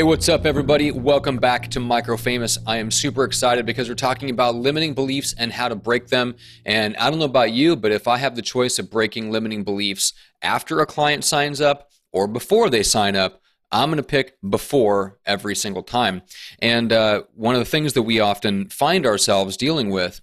Hey, what's up, everybody? Welcome back to Micro Famous. I am super excited because we're talking about limiting beliefs and how to break them. And I don't know about you, but if I have the choice of breaking limiting beliefs after a client signs up or before they sign up, I'm going to pick before every single time. And uh, one of the things that we often find ourselves dealing with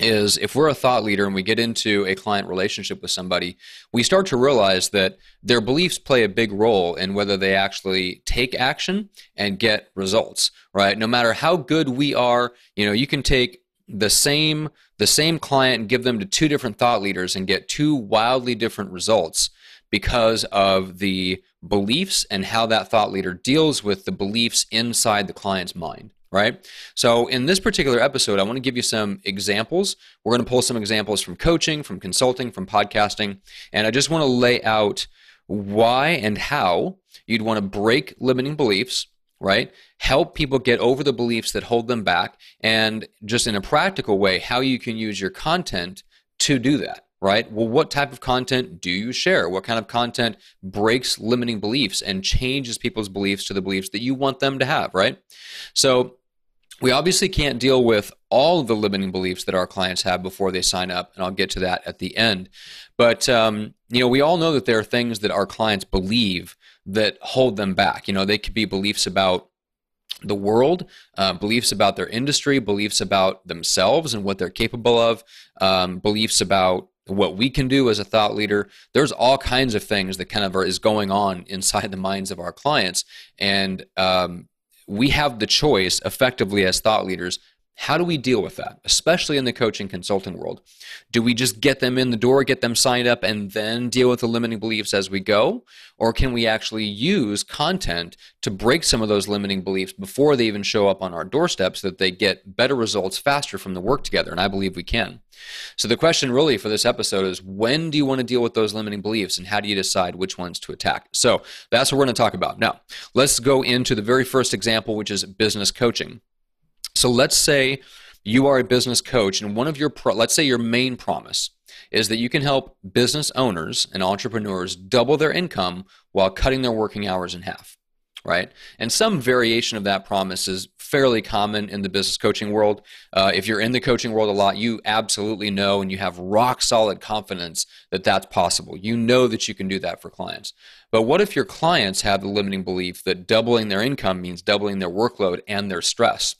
is if we're a thought leader and we get into a client relationship with somebody, we start to realize that their beliefs play a big role in whether they actually take action and get results, right? No matter how good we are, you know, you can take the same the same client and give them to two different thought leaders and get two wildly different results because of the beliefs and how that thought leader deals with the beliefs inside the client's mind right? So, in this particular episode, I want to give you some examples. We're going to pull some examples from coaching, from consulting, from podcasting, and I just want to lay out why and how you'd want to break limiting beliefs, right? Help people get over the beliefs that hold them back, and just in a practical way, how you can use your content to do that right? Well, what type of content do you share? What kind of content breaks limiting beliefs and changes people's beliefs to the beliefs that you want them to have, right? So, we obviously can't deal with all the limiting beliefs that our clients have before they sign up, and I'll get to that at the end. But um, you know, we all know that there are things that our clients believe that hold them back. You know, they could be beliefs about the world, uh, beliefs about their industry, beliefs about themselves and what they're capable of, um, beliefs about what we can do as a thought leader. There's all kinds of things that kind of are, is going on inside the minds of our clients, and um, we have the choice effectively as thought leaders how do we deal with that, especially in the coaching consulting world? Do we just get them in the door, get them signed up, and then deal with the limiting beliefs as we go? Or can we actually use content to break some of those limiting beliefs before they even show up on our doorstep so that they get better results faster from the work together? And I believe we can. So the question really for this episode is when do you want to deal with those limiting beliefs and how do you decide which ones to attack? So that's what we're going to talk about. Now, let's go into the very first example, which is business coaching. So let's say you are a business coach, and one of your, pro- let's say your main promise is that you can help business owners and entrepreneurs double their income while cutting their working hours in half, right? And some variation of that promise is fairly common in the business coaching world. Uh, if you're in the coaching world a lot, you absolutely know and you have rock solid confidence that that's possible. You know that you can do that for clients. But what if your clients have the limiting belief that doubling their income means doubling their workload and their stress?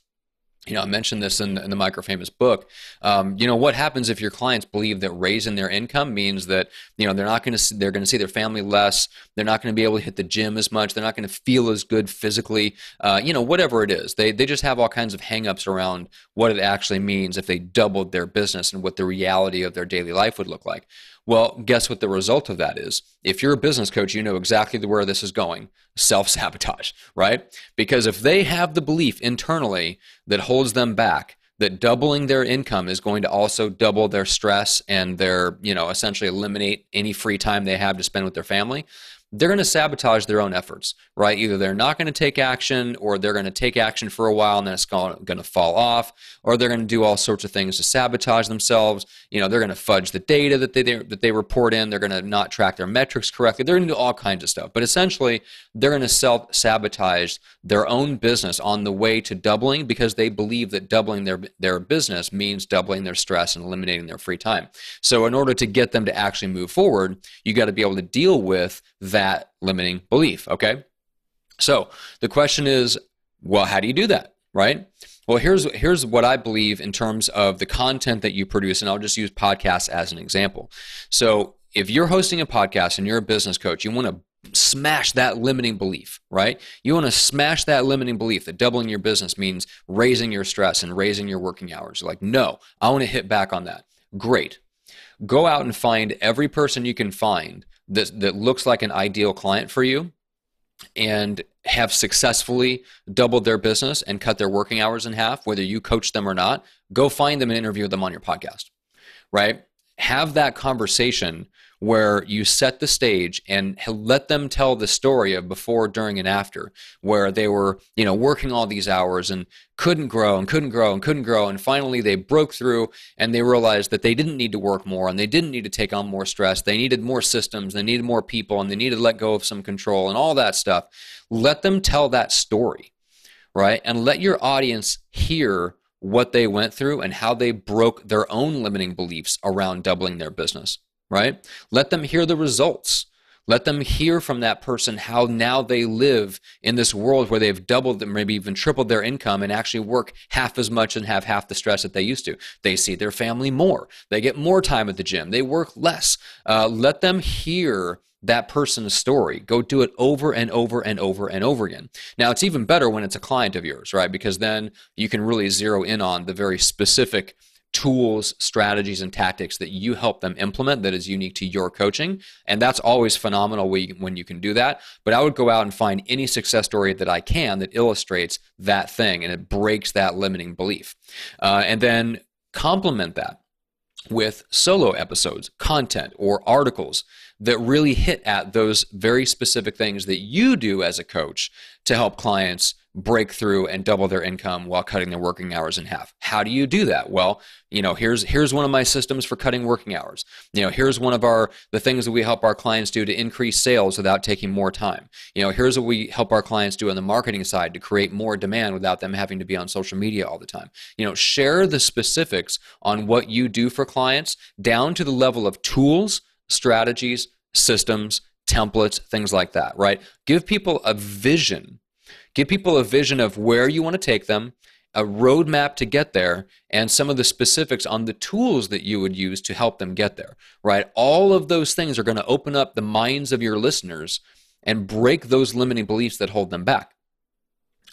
You know, I mentioned this in, in the Micro Famous book. Um, you know, what happens if your clients believe that raising their income means that you know they're not going to they're going to see their family less, they're not going to be able to hit the gym as much, they're not going to feel as good physically, uh, you know, whatever it is. They they just have all kinds of hangups around what it actually means if they doubled their business and what the reality of their daily life would look like. Well, guess what the result of that is? If you're a business coach, you know exactly where this is going self sabotage, right? Because if they have the belief internally that holds them back, that doubling their income is going to also double their stress and their, you know, essentially eliminate any free time they have to spend with their family, they're going to sabotage their own efforts, right? Either they're not going to take action or they're going to take action for a while and then it's going to fall off, or they're going to do all sorts of things to sabotage themselves. You know, they're going to fudge the data that they, that they report in. They're going to not track their metrics correctly. They're going to do all kinds of stuff. But essentially, they're going to self sabotage their own business on the way to doubling because they believe that doubling their, their business means doubling their stress and eliminating their free time. So, in order to get them to actually move forward, you got to be able to deal with that limiting belief. Okay. So the question is, well, how do you do that? Right. Well, here's here's what I believe in terms of the content that you produce, and I'll just use podcasts as an example. So if you're hosting a podcast and you're a business coach, you want to smash that limiting belief, right? You want to smash that limiting belief that doubling your business means raising your stress and raising your working hours. You're like, no, I want to hit back on that. Great. Go out and find every person you can find that, that looks like an ideal client for you and have successfully doubled their business and cut their working hours in half, whether you coach them or not, go find them and interview them on your podcast, right? Have that conversation where you set the stage and let them tell the story of before, during, and after, where they were, you know, working all these hours and couldn't grow and couldn't grow and couldn't grow. And finally they broke through and they realized that they didn't need to work more and they didn't need to take on more stress. They needed more systems, they needed more people, and they needed to let go of some control and all that stuff. Let them tell that story, right? And let your audience hear what they went through and how they broke their own limiting beliefs around doubling their business right? Let them hear the results. Let them hear from that person how now they live in this world where they've doubled, maybe even tripled their income and actually work half as much and have half the stress that they used to. They see their family more. They get more time at the gym. They work less. Uh, let them hear that person's story. Go do it over and over and over and over again. Now, it's even better when it's a client of yours, right? Because then you can really zero in on the very specific tools, strategies, and tactics that you help them implement that is unique to your coaching. And that's always phenomenal when you can do that. But I would go out and find any success story that I can that illustrates that thing and it breaks that limiting belief. Uh, and then complement that with solo episodes, content, or articles that really hit at those very specific things that you do as a coach to help clients break through and double their income while cutting their working hours in half. How do you do that? Well, you know, here's here's one of my systems for cutting working hours. You know, here's one of our the things that we help our clients do to increase sales without taking more time. You know, here's what we help our clients do on the marketing side to create more demand without them having to be on social media all the time. You know, share the specifics on what you do for clients down to the level of tools, strategies, systems, templates, things like that, right? Give people a vision Give people a vision of where you want to take them, a roadmap to get there, and some of the specifics on the tools that you would use to help them get there, right? All of those things are going to open up the minds of your listeners and break those limiting beliefs that hold them back.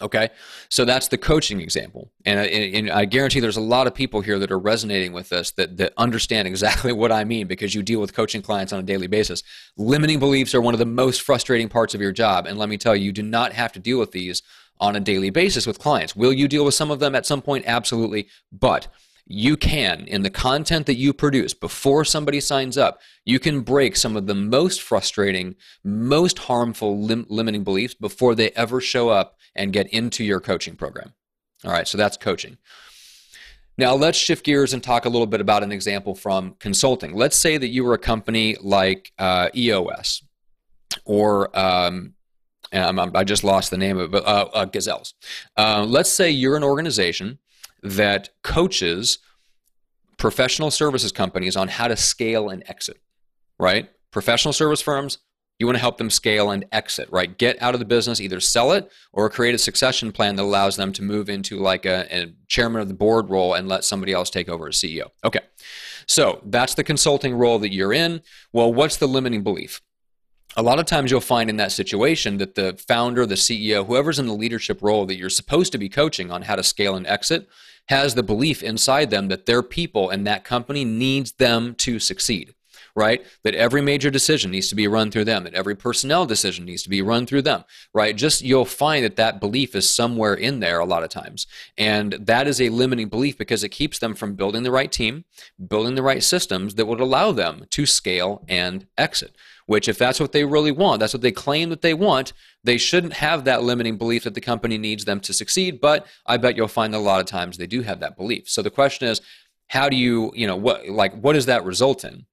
Okay, so that's the coaching example, and, and, I guarantee there's a lot of people here that are resonating with this that that understand exactly what I mean because you deal with coaching clients on a daily basis. Limiting beliefs are one of the most frustrating parts of your job, and let me tell you, you do not have to deal with these on a daily basis with clients. Will you deal with some of them at some point? Absolutely, but you can, in the content that you produce before somebody signs up, you can break some of the most frustrating, most harmful lim- limiting beliefs before they ever show up and get into your coaching program. All right, so that's coaching. Now, let's shift gears and talk a little bit about an example from consulting. Let's say that you were a company like uh, EOS or um, I just lost the name of it, but uh, uh, Gazelles. Uh, let's say you're an organization that coaches professional services companies on how to scale and exit, right? Professional service firms, you want to help them scale and exit, right? Get out of the business, either sell it or create a succession plan that allows them to move into like a, a chairman of the board role and let somebody else take over as CEO. Okay. So that's the consulting role that you're in. Well, what's the limiting belief? a lot of times you'll find in that situation that the founder, the CEO, whoever's in the leadership role that you're supposed to be coaching on how to scale and exit has the belief inside them that their people and that company needs them to succeed right? That every major decision needs to be run through them, that every personnel decision needs to be run through them, right? Just you'll find that that belief is somewhere in there a lot of times. And that is a limiting belief because it keeps them from building the right team, building the right systems that would allow them to scale and exit which if that's what they really want, that's what they claim that they want, they shouldn't have that limiting belief that the company needs them to succeed. But I bet you'll find that a lot of times they do have that belief. So the question is, how do you, you know, what like what does that result in?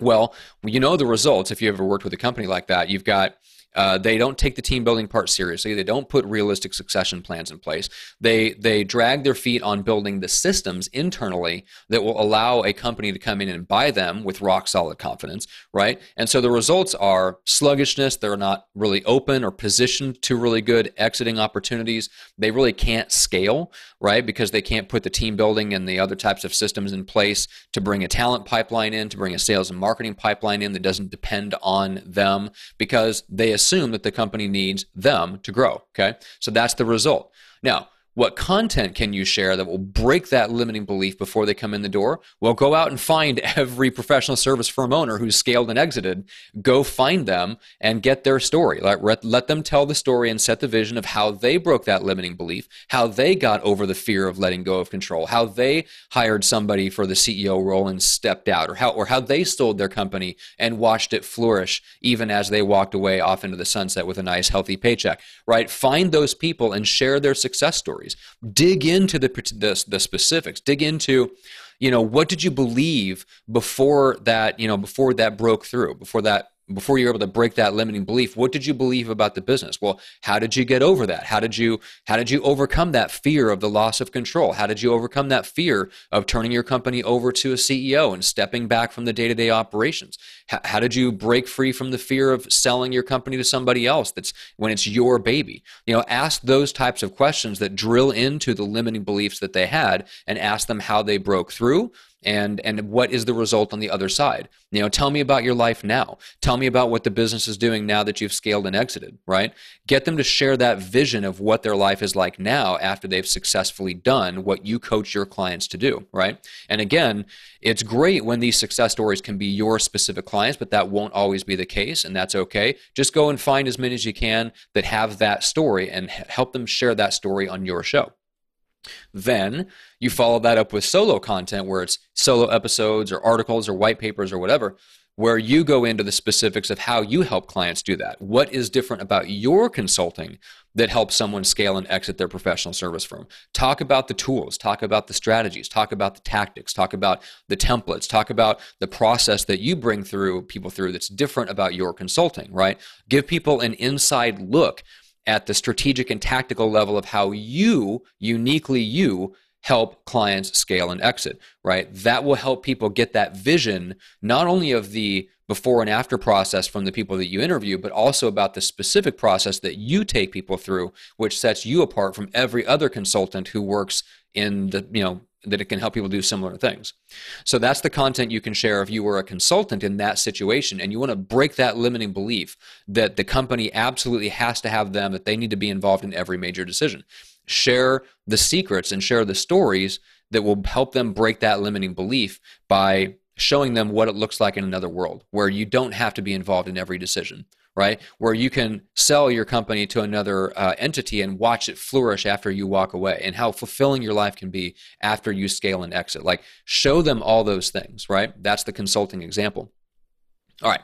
Well, you know the results if you ever worked with a company like that. You've got uh, they don't take the team building part seriously. They don't put realistic succession plans in place. They they drag their feet on building the systems internally that will allow a company to come in and buy them with rock solid confidence, right? And so the results are sluggishness. They're not really open or positioned to really good exiting opportunities. They really can't scale, right? Because they can't put the team building and the other types of systems in place to bring a talent pipeline in, to bring a sales and marketing pipeline in that doesn't depend on them because they assume that the company needs them to grow. Okay. So that's the result. Now, What content can you share that will break that limiting belief before they come in the door? Well, go out and find every professional service firm owner who's scaled and exited. Go find them and get their story. Let, let them tell the story and set the vision of how they broke that limiting belief, how they got over the fear of letting go of control, how they hired somebody for the CEO role and stepped out, or how, or how they sold their company and watched it flourish even as they walked away off into the sunset with a nice, healthy paycheck, right? Find those people and share their success stories stories. Dig into the, the, the specifics. Dig into, you know, what did you believe before that, you know, before that broke through, before that before you're able to break that limiting belief what did you believe about the business? Well how did you get over that? How did you how did you overcome that fear of the loss of control? How did you overcome that fear of turning your company over to a ceo and stepping back from the day-to-day operations? How, how did you break free from the fear of selling your company to somebody else that's when it's your baby? You know ask those types of questions that drill into the limiting beliefs that they had and ask them how they broke through and and what is the result on the other side? You know tell me about your life now. Tell me about what the business is doing now that you've scaled and exited right? Get them to share that vision of what their life is like now after they've successfully done what you coach your clients to do right? And again it's great when these success stories can be your specific clients but that won't always be the case and that's okay. Just go and find as many as you can that have that story and help them share that story on your show then you follow that up with solo content where it's solo episodes or articles or white papers or whatever, where you go into the specifics of how you help clients do that. What is different about your consulting that helps someone scale and exit their professional service firm? Talk about the tools, talk about the strategies, talk about the tactics, talk about the templates, talk about the process that you bring through people through that's different about your consulting, right? Give people an inside look at the strategic and tactical level of how you, uniquely you, help clients scale and exit, right? That will help people get that vision, not only of the before and after process from the people that you interview, but also about the specific process that you take people through, which sets you apart from every other consultant who works in the, you know, that it can help people do similar things. So that's the content you can share if you were a consultant in that situation and you want to break that limiting belief that the company absolutely has to have them, that they need to be involved in every major decision. Share the secrets and share the stories that will help them break that limiting belief by showing them what it looks like in another world where you don't have to be involved in every decision right? Where you can sell your company to another uh, entity and watch it flourish after you walk away, and how fulfilling your life can be after you scale and exit. Like, show them all those things, right? That's the consulting example. All right.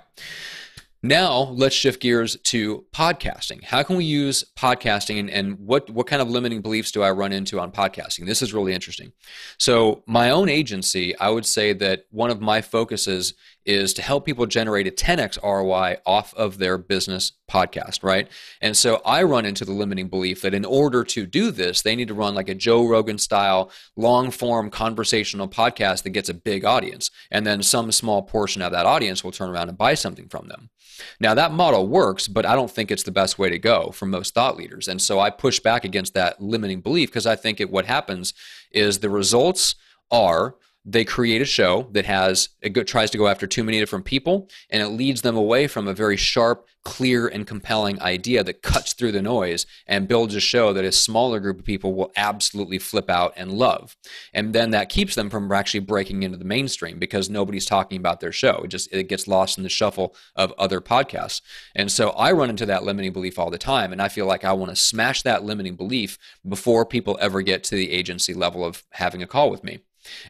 Now let's shift gears to podcasting. How can we use podcasting and, and, what, what kind of limiting beliefs do I run into on podcasting? This is really interesting. So, my own agency, I would say that one of my focuses is to help people generate a 10x ROI off of their business podcast, right? And so I run into the limiting belief that in order to do this, they need to run like a Joe Rogan style, long form conversational podcast that gets a big audience. And then some small portion of that audience will turn around and buy something from them. Now, that model works, but I don't think it's the best way to go for most thought leaders. And so I push back against that limiting belief because I think it, what happens is the results are they create a show that has it tries to go after too many different people and it leads them away from a very sharp clear and compelling idea that cuts through the noise and builds a show that a smaller group of people will absolutely flip out and love. And then that keeps them from actually breaking into the mainstream because nobody's talking about their show. It just it gets lost in the shuffle of other podcasts. And so i run into that limiting belief all the time and i feel like i want to smash that limiting belief before people ever get to the agency level of having a call with me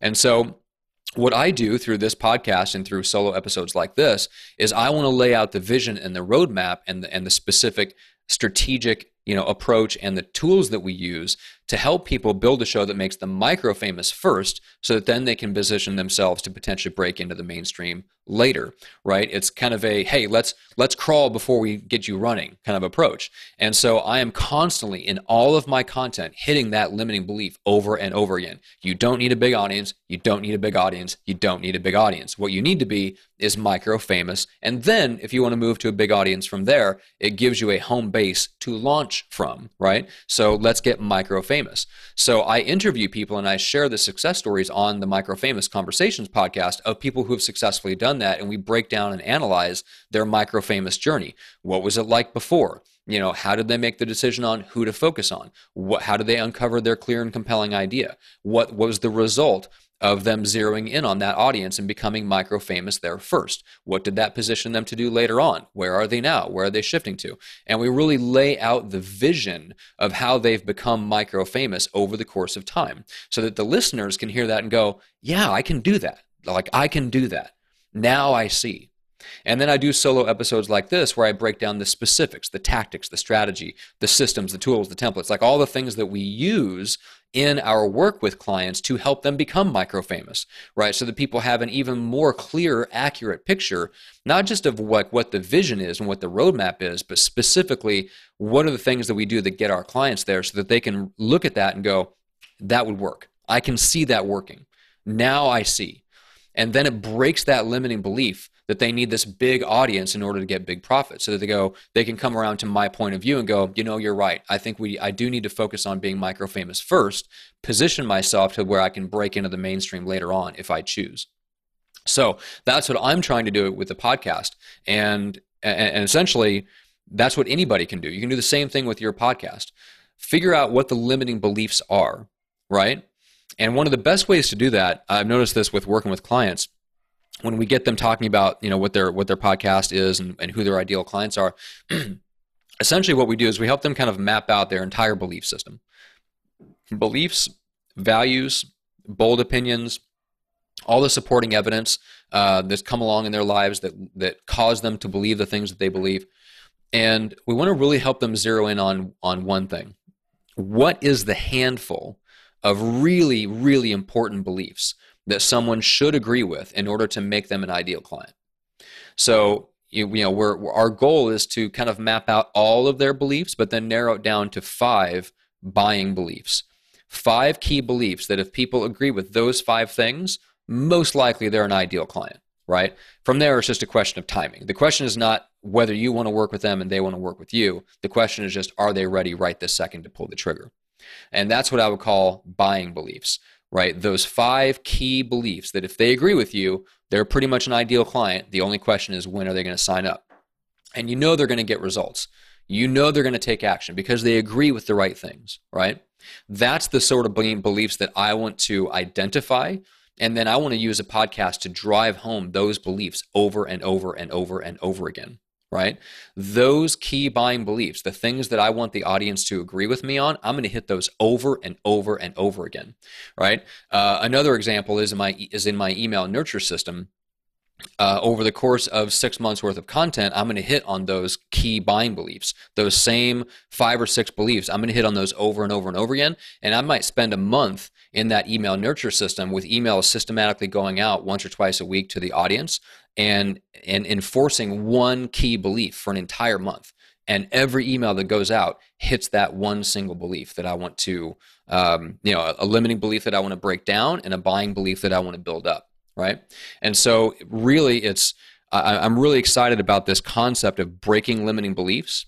and so what I do through this podcast and through solo episodes like this is I want to lay out the vision and the roadmap and the, and the specific strategic you know approach and the tools that we use to help people build a show that makes them micro famous first so that then they can position themselves to potentially break into the mainstream later right? It's kind of a hey let's let's crawl before we get you running kind of approach. And so i am constantly in all of my content hitting that limiting belief over and over again. You don't need a big audience. You don't need a big audience. You don't need a big audience. What you need to be is micro famous and then if you want to move to a big audience from there it gives you a home base to launch from right so let's get micro famous so i interview people and i share the success stories on the micro famous conversations podcast of people who have successfully done that and we break down and analyze their micro famous journey. What was it like before? You know, how did they make the decision on who to focus on? What, how did they uncover their clear and compelling idea? What was the result of them zeroing in on that audience and becoming micro famous there first. What did that position them to do later on? Where are they now? Where are they shifting to? And we really lay out the vision of how they've become micro famous over the course of time so that the listeners can hear that and go, yeah, I can do that. Like, I can do that. Now I see. And then I do solo episodes like this where I break down the specifics, the tactics, the strategy, the systems, the tools, the templates, like all the things that we use in our work with clients to help them become micro famous, right? So that people have an even more clear, accurate picture, not just of what, what the vision is and what the roadmap is, but specifically what are the things that we do that get our clients there so that they can look at that and go, that would work. I can see that working. Now I see. And then it breaks that limiting belief that they need this big audience in order to get big profits so that they go they can come around to my point of view and go you know you're right. I think we i do need to focus on being micro famous first position myself to where i can break into the mainstream later on if i choose. So that's what i'm trying to do with the podcast and and essentially that's what anybody can do. You can do the same thing with your podcast. Figure out what the limiting beliefs are right? And one of the best ways to do that i've noticed this with working with clients when we get them talking about you know what their what their podcast is and, and who their ideal clients are essentially what we do is we help them kind of map out their entire belief system. Beliefs values bold opinions all the supporting evidence uh, that's come along in their lives that that cause them to believe the things that they believe. And we want to really help them zero in on on one thing. What is the handful of really really important beliefs that someone should agree with in order to make them an ideal client. So, you, you know, we're, our goal is to kind of map out all of their beliefs, but then narrow it down to five buying beliefs. Five key beliefs that if people agree with those five things, most likely they're an ideal client, right? From there, it's just a question of timing. The question is not whether you want to work with them and they want to work with you. The question is just, are they ready right this second to pull the trigger? And that's what I would call buying beliefs right? Those five key beliefs that if they agree with you, they're pretty much an ideal client. The only question is when are they going to sign up? And you know they're going to get results. You know they're going to take action because they agree with the right things, right? That's the sort of beliefs that I want to identify. And then I want to use a podcast to drive home those beliefs over and over and over and over again right? Those key buying beliefs, the things that I want the audience to agree with me on, I'm going to hit those over and over and over again, right? Uh, another example is in my is in my email nurture system. Uh, over the course of six months worth of content, I'm going to hit on those key buying beliefs, those same five or six beliefs. I'm going to hit on those over and over and over again. And I might spend a month in that email nurture system with emails systematically going out once or twice a week to the audience and and enforcing one key belief for an entire month and every email that goes out hits that one single belief that i want to um, you know a limiting belief that i want to break down and a buying belief that i want to build up right? And so really it's I, i'm really excited about this concept of breaking limiting beliefs.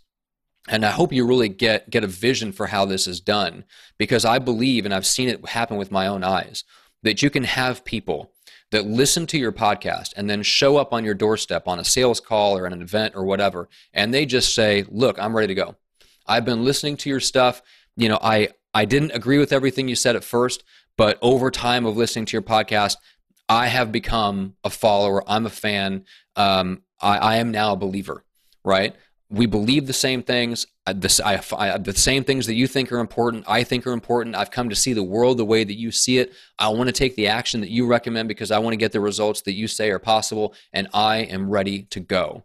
And I hope you really get get a vision for how this is done because I believe and I've seen it happen with my own eyes that you can have people that listen to your podcast and then show up on your doorstep on a sales call or an event or whatever and they just say look i'm ready to go. I've been listening to your stuff. You know i i didn't agree with everything you said at first but over time of listening to your podcast i have become a follower i'm a fan um, I, I am now a believer right we believe the same things. This, I, I, the same things that you think are important, I think are important. I've come to see the world the way that you see it. I want to take the action that you recommend because I want to get the results that you say are possible, and I am ready to go.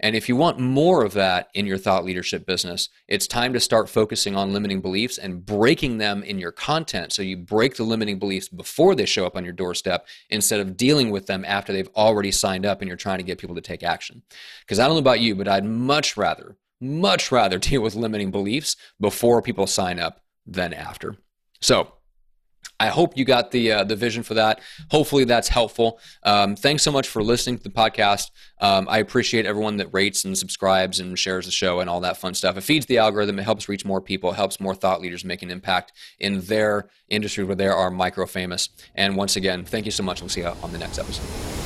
And if you want more of that in your thought leadership business, it's time to start focusing on limiting beliefs and breaking them in your content. So you break the limiting beliefs before they show up on your doorstep instead of dealing with them after they've already signed up and you're trying to get people to take action. Because I don't know about you, but I'd much rather, much rather deal with limiting beliefs before people sign up than after. So, I hope you got the uh, the vision for that. Hopefully that's helpful. Um, thanks so much for listening to the podcast. Um, I appreciate everyone that rates and subscribes and shares the show and all that fun stuff. It feeds the algorithm. It helps reach more people. It helps more thought leaders make an impact in their industry where they are micro famous. And once again, thank you so much. We'll see you on the next episode.